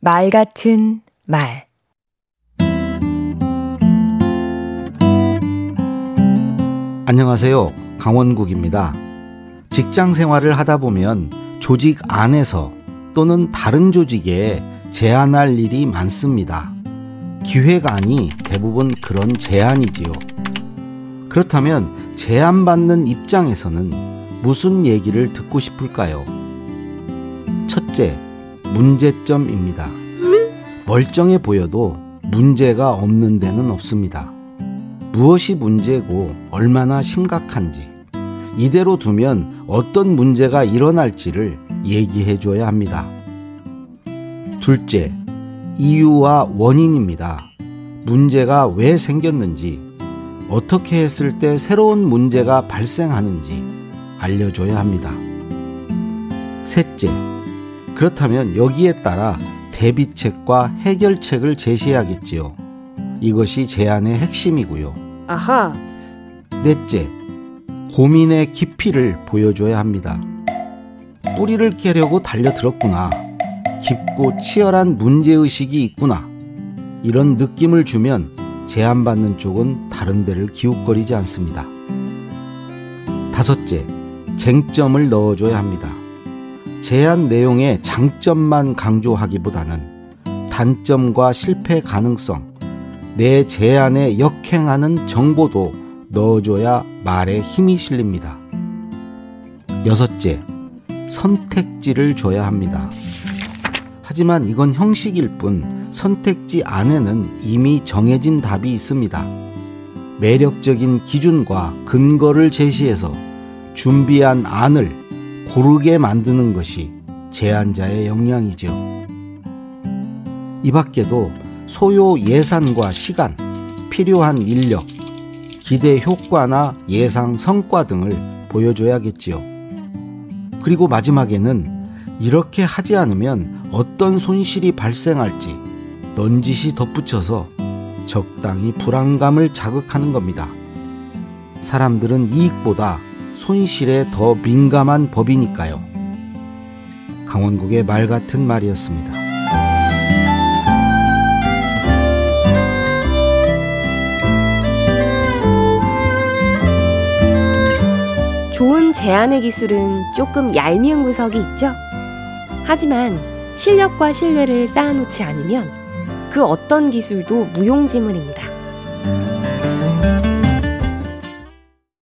말 같은 말 안녕하세요. 강원국입니다. 직장 생활을 하다 보면 조직 안에서 또는 다른 조직에 제안할 일이 많습니다. 기획안이 대부분 그런 제안이지요. 그렇다면 제안받는 입장에서는 무슨 얘기를 듣고 싶을까요? 첫째, 문제점입니다. 멀쩡해 보여도 문제가 없는 데는 없습니다. 무엇이 문제고 얼마나 심각한지, 이대로 두면 어떤 문제가 일어날지를 얘기해 줘야 합니다. 둘째, 이유와 원인입니다. 문제가 왜 생겼는지, 어떻게 했을 때 새로운 문제가 발생하는지 알려줘야 합니다. 셋째, 그렇다면 여기에 따라 대비책과 해결책을 제시해야겠지요. 이것이 제안의 핵심이고요. 아하. 넷째, 고민의 깊이를 보여줘야 합니다. 뿌리를 깨려고 달려들었구나. 깊고 치열한 문제의식이 있구나. 이런 느낌을 주면 제안받는 쪽은 다른 데를 기웃거리지 않습니다. 다섯째, 쟁점을 넣어줘야 합니다. 제안 내용의 장점만 강조하기보다는 단점과 실패 가능성, 내 제안에 역행하는 정보도 넣어줘야 말에 힘이 실립니다. 여섯째, 선택지를 줘야 합니다. 하지만 이건 형식일 뿐 선택지 안에는 이미 정해진 답이 있습니다. 매력적인 기준과 근거를 제시해서 준비한 안을 고르게 만드는 것이 제안자의 역량이죠. 이 밖에도 소요 예산과 시간, 필요한 인력, 기대 효과나 예상 성과 등을 보여줘야겠지요. 그리고 마지막에는 이렇게 하지 않으면 어떤 손실이 발생할지 넌지시 덧붙여서 적당히 불안감을 자극하는 겁니다. 사람들은 이익보다 손실에 더 민감한 법이니까요. 강원국의 말 같은 말이었습니다. 좋은 제안의 기술은 조금 얄미운 구석이 있죠. 하지만 실력과 신뢰를 쌓아놓지 않으면 그 어떤 기술도 무용지물입니다.